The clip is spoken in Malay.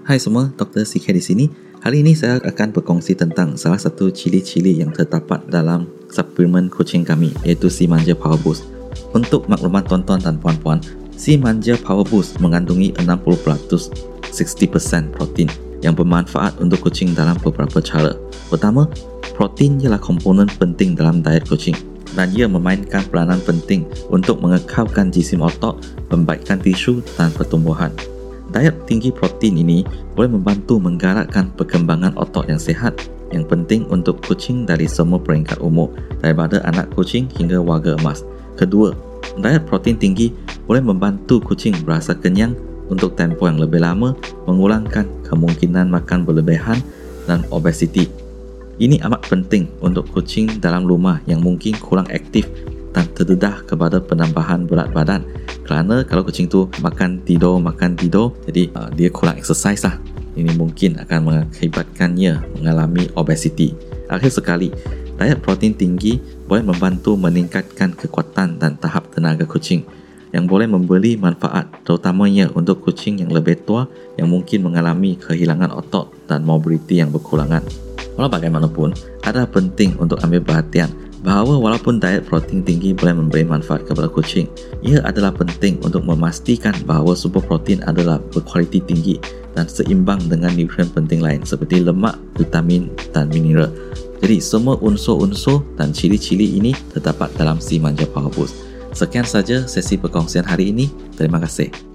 Hai semua, Dr. CK di sini. Hari ini saya akan berkongsi tentang salah satu cili-cili yang terdapat dalam suplemen kucing kami iaitu Si Manja Power Boost. Untuk maklumat tuan-tuan dan puan-puan, Si Manja Power Boost mengandungi 60% 60% protein yang bermanfaat untuk kucing dalam beberapa cara. Pertama, protein ialah komponen penting dalam diet kucing dan ia memainkan peranan penting untuk mengekalkan jisim otot, membaikkan tisu dan pertumbuhan. Diet tinggi protein ini boleh membantu menggalakkan perkembangan otot yang sihat yang penting untuk kucing dari semua peringkat umur daripada anak kucing hingga warga emas. Kedua, diet protein tinggi boleh membantu kucing berasa kenyang untuk tempoh yang lebih lama mengurangkan kemungkinan makan berlebihan dan obesiti. Ini amat penting untuk kucing dalam rumah yang mungkin kurang aktif dan terdedah kepada penambahan berat badan. Kerana kalau kucing tu makan tidur makan tidur jadi uh, dia kurang exercise lah. Ini mungkin akan mengakibatkannya mengalami obesiti. Akhir sekali diet protein tinggi boleh membantu meningkatkan kekuatan dan tahap tenaga kucing. Yang boleh memberi manfaat terutamanya untuk kucing yang lebih tua yang mungkin mengalami kehilangan otot dan mobiliti yang berkurangan. Walau bagaimanapun, ada penting untuk ambil perhatian bahawa walaupun diet protein tinggi boleh memberi manfaat kepada kucing, ia adalah penting untuk memastikan bahawa super protein adalah berkualiti tinggi dan seimbang dengan nutrien penting lain seperti lemak, vitamin dan mineral. Jadi semua unsur-unsur dan ciri-ciri ini terdapat dalam si manja power boost. Sekian saja sesi perkongsian hari ini. Terima kasih.